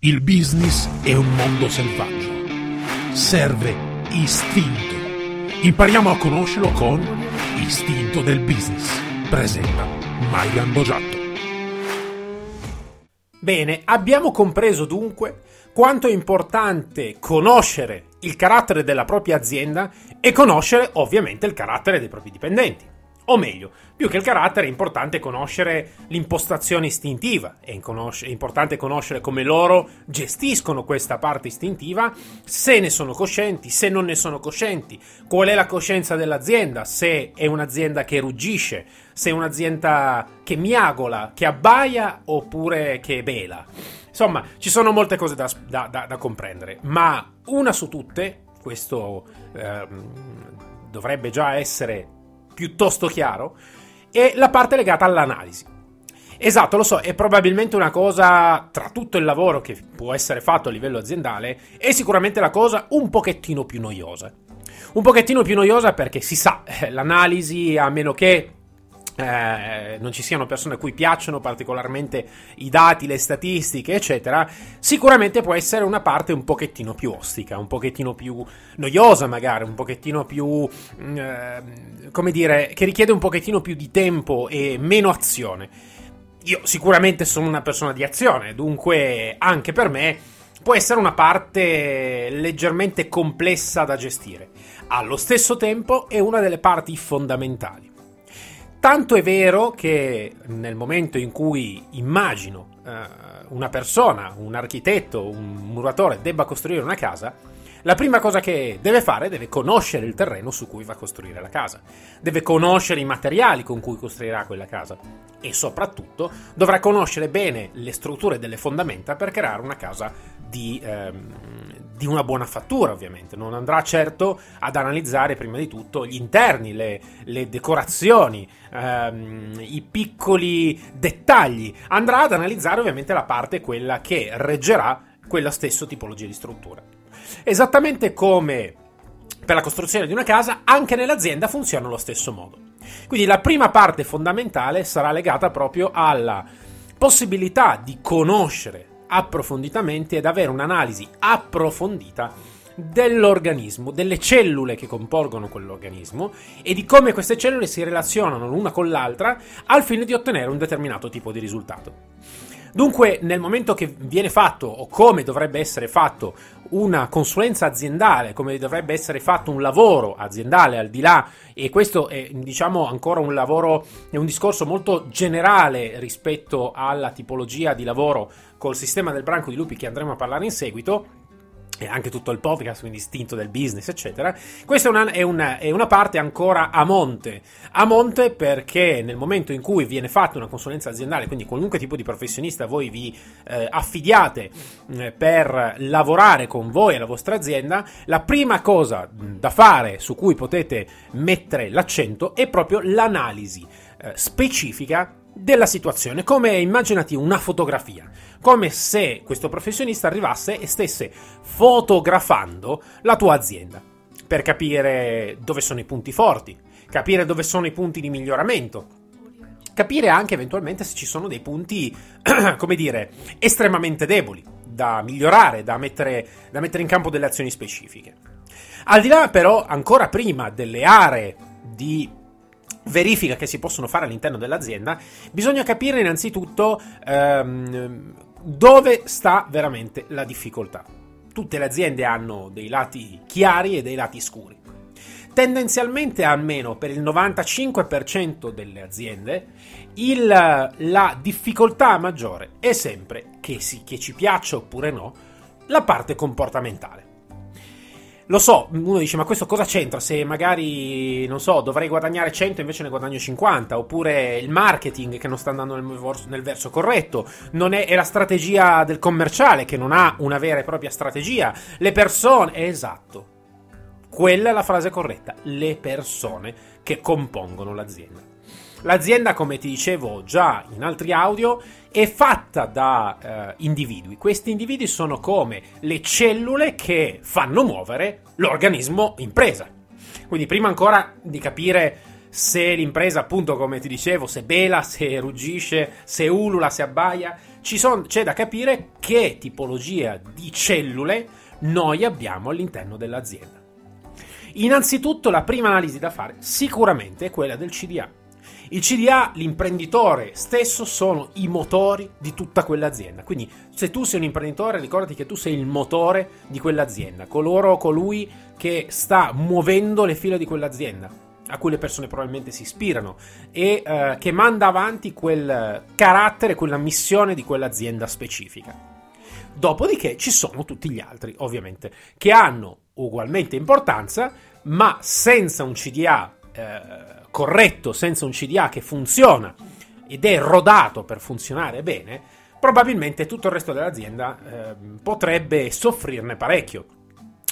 Il business è un mondo selvaggio. Serve istinto. Impariamo a conoscerlo con Istinto del Business. Presenta Marian Bogiatto. Bene, abbiamo compreso dunque quanto è importante conoscere il carattere della propria azienda e conoscere ovviamente il carattere dei propri dipendenti. O meglio, più che il carattere è importante conoscere l'impostazione istintiva, è, importante conoscere come loro gestiscono questa parte istintiva, se ne sono coscienti, se non ne sono coscienti, qual è la coscienza dell'azienda, se è un'azienda che ruggisce, se è un'azienda che miagola, che abbaia oppure che bela. Insomma, ci sono molte cose da, da, da, da comprendere, ma una su tutte, questo eh, dovrebbe già essere piuttosto chiaro, è la parte legata all'analisi. Esatto, lo so, è probabilmente una cosa, tra tutto il lavoro che può essere fatto a livello aziendale, è sicuramente la cosa un pochettino più noiosa. Un pochettino più noiosa perché si sa, eh, l'analisi, a meno che eh, non ci siano persone a cui piacciono particolarmente i dati, le statistiche, eccetera, sicuramente può essere una parte un pochettino più ostica, un pochettino più noiosa magari, un pochettino più, mm, eh, come dire, che richiede un pochettino più di tempo e meno azione. Io sicuramente sono una persona di azione, dunque anche per me può essere una parte leggermente complessa da gestire. Allo stesso tempo è una delle parti fondamentali. Tanto è vero che nel momento in cui immagino eh, una persona, un architetto, un muratore debba costruire una casa, la prima cosa che deve fare deve conoscere il terreno su cui va a costruire la casa, deve conoscere i materiali con cui costruirà quella casa e soprattutto dovrà conoscere bene le strutture delle fondamenta per creare una casa di, ehm, di una buona fattura ovviamente, non andrà certo ad analizzare prima di tutto gli interni, le, le decorazioni, ehm, i piccoli dettagli, andrà ad analizzare ovviamente la parte quella che reggerà quella stessa tipologia di struttura. Esattamente come per la costruzione di una casa, anche nell'azienda funziona allo stesso modo. Quindi la prima parte fondamentale sarà legata proprio alla possibilità di conoscere approfonditamente ed avere un'analisi approfondita dell'organismo, delle cellule che compongono quell'organismo e di come queste cellule si relazionano l'una con l'altra al fine di ottenere un determinato tipo di risultato. Dunque, nel momento che viene fatto, o come dovrebbe essere fatto, una consulenza aziendale, come dovrebbe essere fatto un lavoro aziendale al di là, e questo è diciamo ancora un lavoro, è un discorso molto generale rispetto alla tipologia di lavoro col sistema del branco di lupi che andremo a parlare in seguito, e anche tutto il podcast, quindi istinto del business, eccetera. Questa è una, è, una, è una, parte ancora a monte. A monte perché nel momento in cui viene fatta una consulenza aziendale, quindi qualunque tipo di professionista voi vi eh, affidiate eh, per lavorare con voi e la vostra azienda, la prima cosa da fare su cui potete mettere l'accento è proprio l'analisi eh, specifica della situazione, come immaginati una fotografia, come se questo professionista arrivasse e stesse fotografando la tua azienda per capire dove sono i punti forti, capire dove sono i punti di miglioramento, capire anche eventualmente se ci sono dei punti, come dire, estremamente deboli da migliorare, da mettere, da mettere in campo delle azioni specifiche. Al di là però, ancora prima delle aree di verifica che si possono fare all'interno dell'azienda, bisogna capire innanzitutto ehm, dove sta veramente la difficoltà. Tutte le aziende hanno dei lati chiari e dei lati scuri. Tendenzialmente, almeno per il 95% delle aziende, il, la difficoltà maggiore è sempre, che, si, che ci piaccia oppure no, la parte comportamentale. Lo so, uno dice, ma questo cosa c'entra? Se magari, non so, dovrei guadagnare 100 invece ne guadagno 50, oppure il marketing che non sta andando nel, verso, nel verso corretto, è, è, la strategia del commerciale che non ha una vera e propria strategia, le persone, esatto, quella è la frase corretta, le persone che compongono l'azienda. L'azienda, come ti dicevo già in altri audio, è fatta da eh, individui. Questi individui sono come le cellule che fanno muovere l'organismo impresa. Quindi prima ancora di capire se l'impresa, appunto, come ti dicevo, se bela, se ruggisce, se ulula, se abbaia, son, c'è da capire che tipologia di cellule noi abbiamo all'interno dell'azienda. Innanzitutto la prima analisi da fare sicuramente è quella del CDA. Il CDA, l'imprenditore stesso sono i motori di tutta quell'azienda. Quindi se tu sei un imprenditore ricordati che tu sei il motore di quell'azienda, coloro, colui che sta muovendo le fila di quell'azienda a cui le persone probabilmente si ispirano e eh, che manda avanti quel carattere, quella missione di quell'azienda specifica. Dopodiché ci sono tutti gli altri, ovviamente, che hanno ugualmente importanza, ma senza un CDA eh, corretto, senza un CDA che funziona ed è rodato per funzionare bene, probabilmente tutto il resto dell'azienda eh, potrebbe soffrirne parecchio.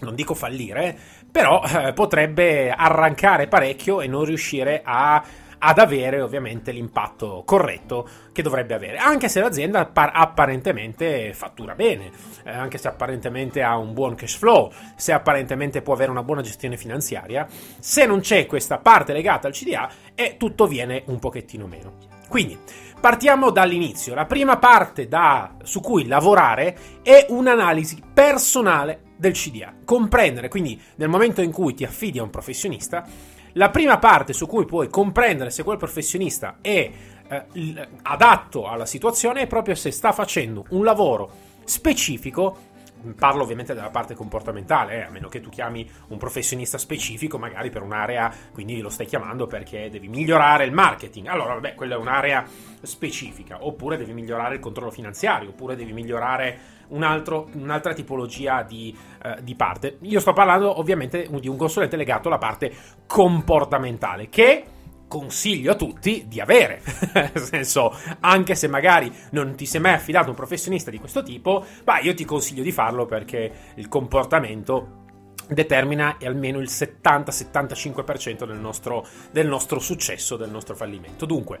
Non dico fallire, però eh, potrebbe arrancare parecchio e non riuscire a ad avere ovviamente l'impatto corretto che dovrebbe avere, anche se l'azienda par- apparentemente fattura bene, eh, anche se apparentemente ha un buon cash flow, se apparentemente può avere una buona gestione finanziaria, se non c'è questa parte legata al CDA e tutto viene un pochettino meno. Quindi partiamo dall'inizio. La prima parte da, su cui lavorare è un'analisi personale del CDA. Comprendere, quindi nel momento in cui ti affidi a un professionista, la prima parte su cui puoi comprendere se quel professionista è eh, adatto alla situazione è proprio se sta facendo un lavoro specifico parlo ovviamente della parte comportamentale, eh, a meno che tu chiami un professionista specifico, magari per un'area, quindi lo stai chiamando perché devi migliorare il marketing. Allora, vabbè, quella è un'area specifica, oppure devi migliorare il controllo finanziario, oppure devi migliorare un altro, un'altra tipologia di, uh, di, parte. Io sto parlando ovviamente di un consulente legato alla parte comportamentale, che consiglio a tutti di avere. Nel senso, anche se magari non ti sei mai affidato a un professionista di questo tipo, ma io ti consiglio di farlo perché il comportamento determina almeno il 70-75% del nostro, del nostro successo, del nostro fallimento. Dunque,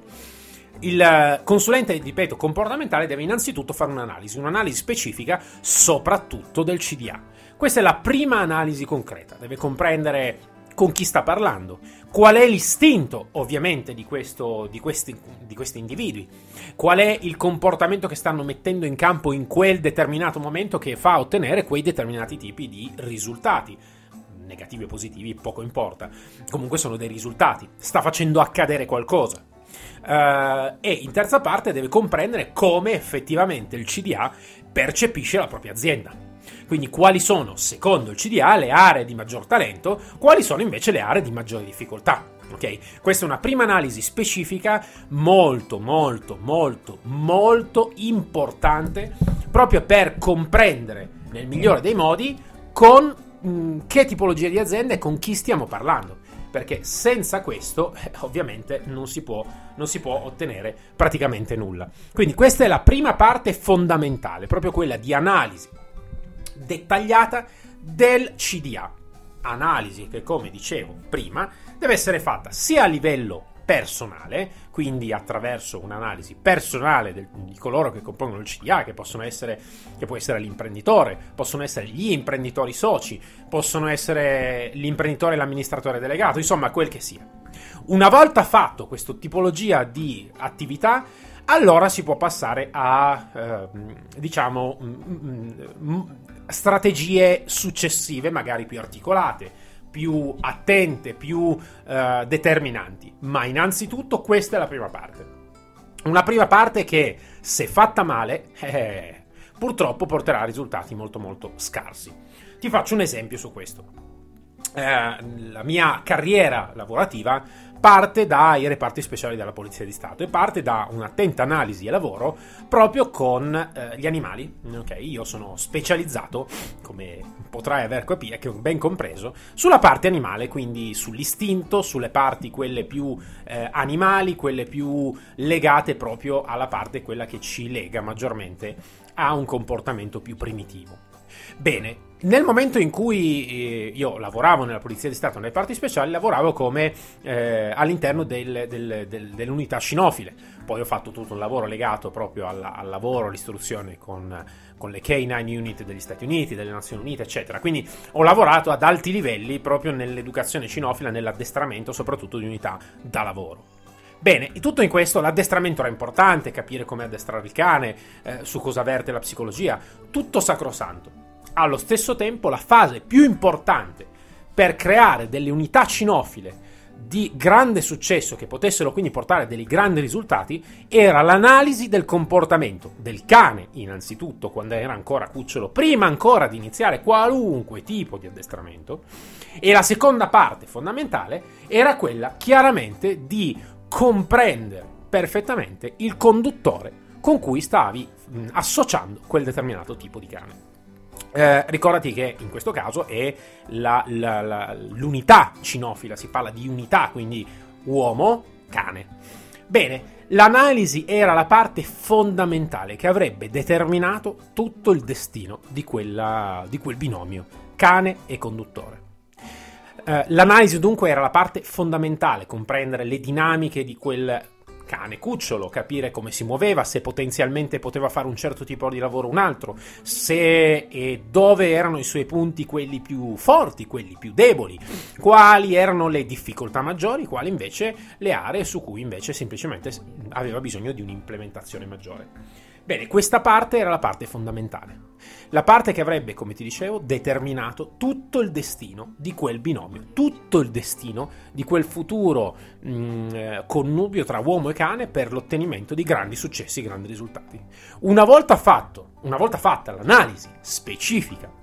il consulente, ripeto, comportamentale deve innanzitutto fare un'analisi, un'analisi specifica soprattutto del CDA. Questa è la prima analisi concreta, deve comprendere con chi sta parlando, qual è l'istinto ovviamente di, questo, di, questi, di questi individui, qual è il comportamento che stanno mettendo in campo in quel determinato momento che fa ottenere quei determinati tipi di risultati negativi o positivi, poco importa. Comunque sono dei risultati. Sta facendo accadere qualcosa. Uh, e in terza parte deve comprendere come effettivamente il CDA percepisce la propria azienda. Quindi quali sono, secondo il CDA, le aree di maggior talento, quali sono invece le aree di maggiore difficoltà. Ok, questa è una prima analisi specifica molto molto molto molto importante proprio per comprendere nel migliore dei modi con mh, mm, che tipologia di azienda e con chi stiamo parlando perché senza questo eh, ovviamente non si, può, non si può ottenere praticamente nulla. Quindi questa è la prima parte fondamentale, proprio quella di analisi dettagliata del CDA. Analisi che, come dicevo prima, deve essere fatta sia a livello personale, quindi attraverso un'analisi personale del, di coloro che compongono il CDA, che possono essere, che può essere l'imprenditore, possono essere gli imprenditori soci, possono essere l'imprenditore e l'amministratore delegato, insomma quel che sia. Una volta fatto questa tipologia di attività, allora si può passare a, eh, diciamo, strategie successive, magari più articolate più attente, più eh, determinanti. Ma innanzitutto questa è la prima parte. Una prima parte che, se fatta male, eh, purtroppo porterà a risultati molto molto scarsi. Ti faccio un esempio su questo. Eh, la mia carriera lavorativa parte dai reparti speciali della Polizia di Stato e parte da un'attenta analisi e lavoro proprio con eh, gli animali. Okay, io sono specializzato, come potrai aver capito, ben compreso, sulla parte animale, quindi sull'istinto, sulle parti quelle più eh, animali, quelle più legate proprio alla parte quella che ci lega maggiormente a un comportamento più primitivo. Bene, nel momento in cui eh, io lavoravo nella Polizia di Stato, nei parti speciali, lavoravo come eh, all'interno del, del, del, dell'unità cinofile. Poi ho fatto tutto un lavoro legato proprio al, al lavoro, all'istruzione con, con, le K9 unit degli Stati Uniti, delle Nazioni Unite, eccetera. Quindi ho lavorato ad alti livelli proprio nell'educazione cinofila, nell'addestramento soprattutto di unità da lavoro. Bene, tutto in questo l'addestramento era importante, capire come addestrare il cane, eh, su cosa verte la psicologia, tutto sacrosanto allo stesso tempo la fase più importante per creare delle unità cinofile di grande successo che potessero quindi portare dei grandi risultati era l'analisi del comportamento del cane innanzitutto quando era ancora cucciolo prima ancora di iniziare qualunque tipo di addestramento. E la seconda parte fondamentale era quella chiaramente di comprendere perfettamente il conduttore con cui stavi associando quel determinato tipo di cane eh, ricordati che in questo caso è la, la, la, l'unità cinofila, si parla di unità, quindi uomo, cane. Bene, l'analisi era la parte fondamentale che avrebbe determinato tutto il destino di, quella, di quel binomio, cane e conduttore. Eh, l'analisi dunque era la parte fondamentale, comprendere le dinamiche di quel cane cucciolo, capire come si muoveva, se potenzialmente poteva fare un certo tipo di lavoro o un altro, se e dove erano i suoi punti quelli più forti, quelli più deboli, quali erano le difficoltà maggiori, quali invece le aree su cui invece semplicemente aveva bisogno di un'implementazione maggiore. Bene, questa parte era la parte fondamentale. La parte che avrebbe, come ti dicevo, determinato tutto il destino di quel binomio, tutto il destino di quel futuro mh, mm, eh, connubio tra uomo e cane per l'ottenimento di grandi successi, grandi risultati. Una volta fatto, una volta fatta l'analisi specifica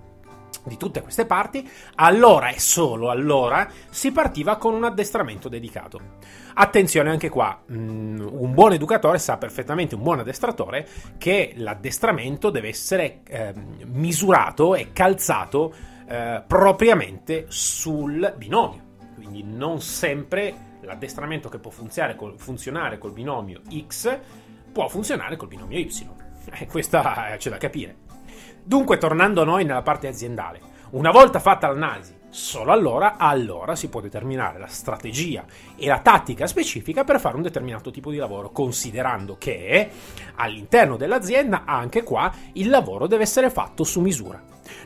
di tutte queste parti, allora e solo allora si partiva con un addestramento dedicato. Attenzione anche qua, mm, un buon educatore sa perfettamente, un buon addestratore, che l'addestramento deve essere eh, misurato e calzato eh, propriamente sul binomio. Quindi non sempre l'addestramento che può funzionare col, funzionare col binomio X può funzionare col binomio Y. Eh, questa c'è da capire. Dunque, tornando a noi nella parte aziendale, una volta fatta l'analisi, solo allora, allora si può determinare la strategia e la tattica specifica per fare un determinato tipo di lavoro, considerando che all'interno dell'azienda, anche qua, il lavoro deve essere fatto su misura.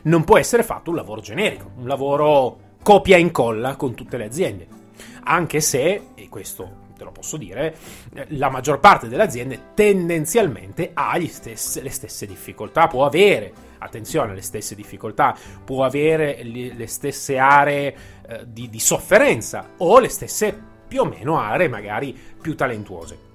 Non può essere fatto un lavoro generico, un lavoro copia e incolla con tutte le aziende. Anche se, e questo te lo posso dire, la maggior parte delle aziende tendenzialmente ha stesse, le stesse difficoltà, può avere, attenzione, le stesse difficoltà, può avere le stesse aree eh, di, di sofferenza o le stesse più o meno aree magari più talentuose.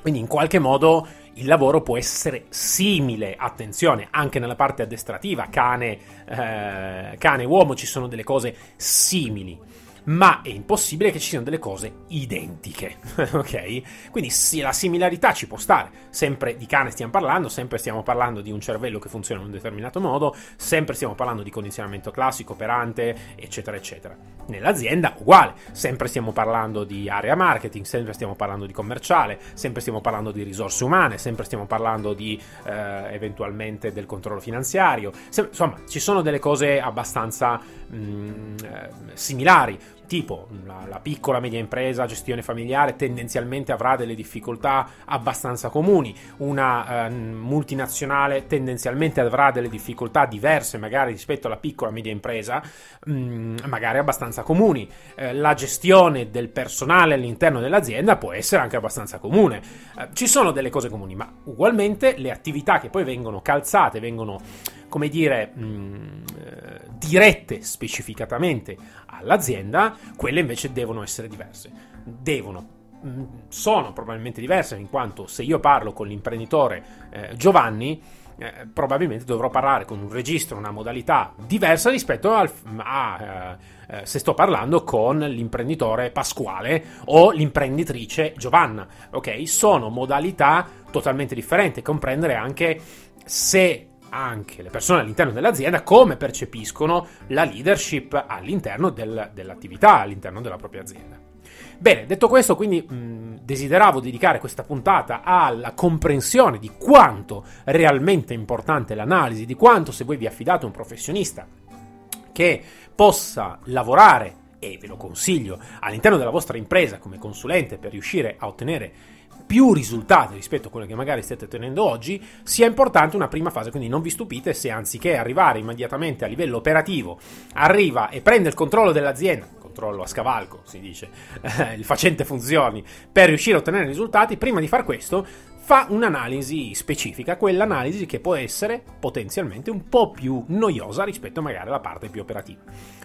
Quindi in qualche modo il lavoro può essere simile, attenzione, anche nella parte addestrativa, cane, eh, cane uomo ci sono delle cose simili ma è impossibile che ci siano delle cose identiche, ok? Quindi sì, la similarità ci può stare, sempre di cane stiamo parlando, sempre stiamo parlando di un cervello che funziona in un determinato modo, sempre stiamo parlando di condizionamento classico, operante, eccetera, eccetera. Nell'azienda uguale, sempre stiamo parlando di area marketing, sempre stiamo parlando di commerciale, sempre stiamo parlando di risorse umane, sempre stiamo parlando di eh, eventualmente del controllo finanziario, Se, insomma ci sono delle cose abbastanza mh, mm, eh, similari tipo la, la, piccola media impresa, gestione familiare, tendenzialmente avrà delle difficoltà abbastanza comuni, una eh, multinazionale tendenzialmente avrà delle difficoltà diverse magari rispetto alla piccola media impresa, mh, mm, magari abbastanza comuni. Eh, la gestione del personale all'interno dell'azienda può essere anche abbastanza comune. Eh, ci sono delle cose comuni, ma ugualmente le attività che poi vengono calzate, vengono come dire, mh, mm, eh, dirette specificatamente all'azienda, quelle invece devono essere diverse. Devono mm, sono probabilmente diverse in quanto se io parlo con l'imprenditore eh, Giovanni eh, probabilmente dovrò parlare con un registro, una modalità diversa rispetto al, a eh, eh, se sto parlando con l'imprenditore Pasquale o l'imprenditrice Giovanna. Ok, sono modalità totalmente differenti. Comprendere anche se anche le persone all'interno dell'azienda come percepiscono la leadership all'interno del, dell'attività, all'interno della propria azienda. Bene, detto questo, quindi mh, desideravo dedicare questa puntata alla comprensione di quanto realmente importante l'analisi, di quanto se voi vi affidate a un professionista che possa lavorare, e ve lo consiglio, all'interno della vostra impresa come consulente per riuscire a ottenere più risultati rispetto a quello che magari state ottenendo oggi, sia importante una prima fase. Quindi non vi stupite se anziché arrivare immediatamente a livello operativo, arriva e prende il controllo dell'azienda, controllo a scavalco si dice, il facente funzioni, per riuscire a ottenere risultati, prima di far questo fa un'analisi specifica, quell'analisi che può essere potenzialmente un po' più noiosa rispetto magari alla parte più operativa.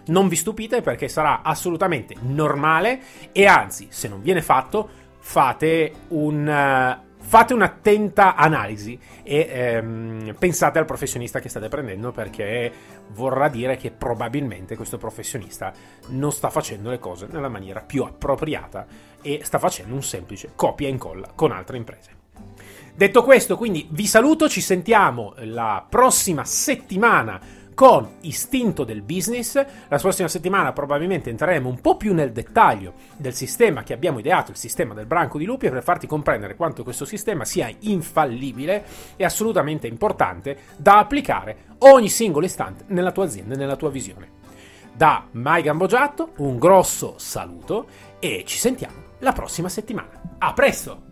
Non vi stupite perché sarà assolutamente normale e anzi, se non viene fatto, fate un... Uh, fate un'attenta analisi e ehm, pensate al professionista che state prendendo perché vorrà dire che probabilmente questo professionista non sta facendo le cose nella maniera più appropriata e sta facendo un semplice copia e incolla con altre imprese. Detto questo, quindi vi saluto, ci sentiamo la prossima settimana con Istinto del Business. La prossima settimana probabilmente entreremo un po' più nel dettaglio del sistema che abbiamo ideato, il sistema del branco di lupi, per farti comprendere quanto questo sistema sia infallibile e assolutamente importante da applicare ogni singolo istante nella tua azienda e nella tua visione. Da Mai Gambogiatto un grosso saluto e ci sentiamo la prossima settimana. A presto!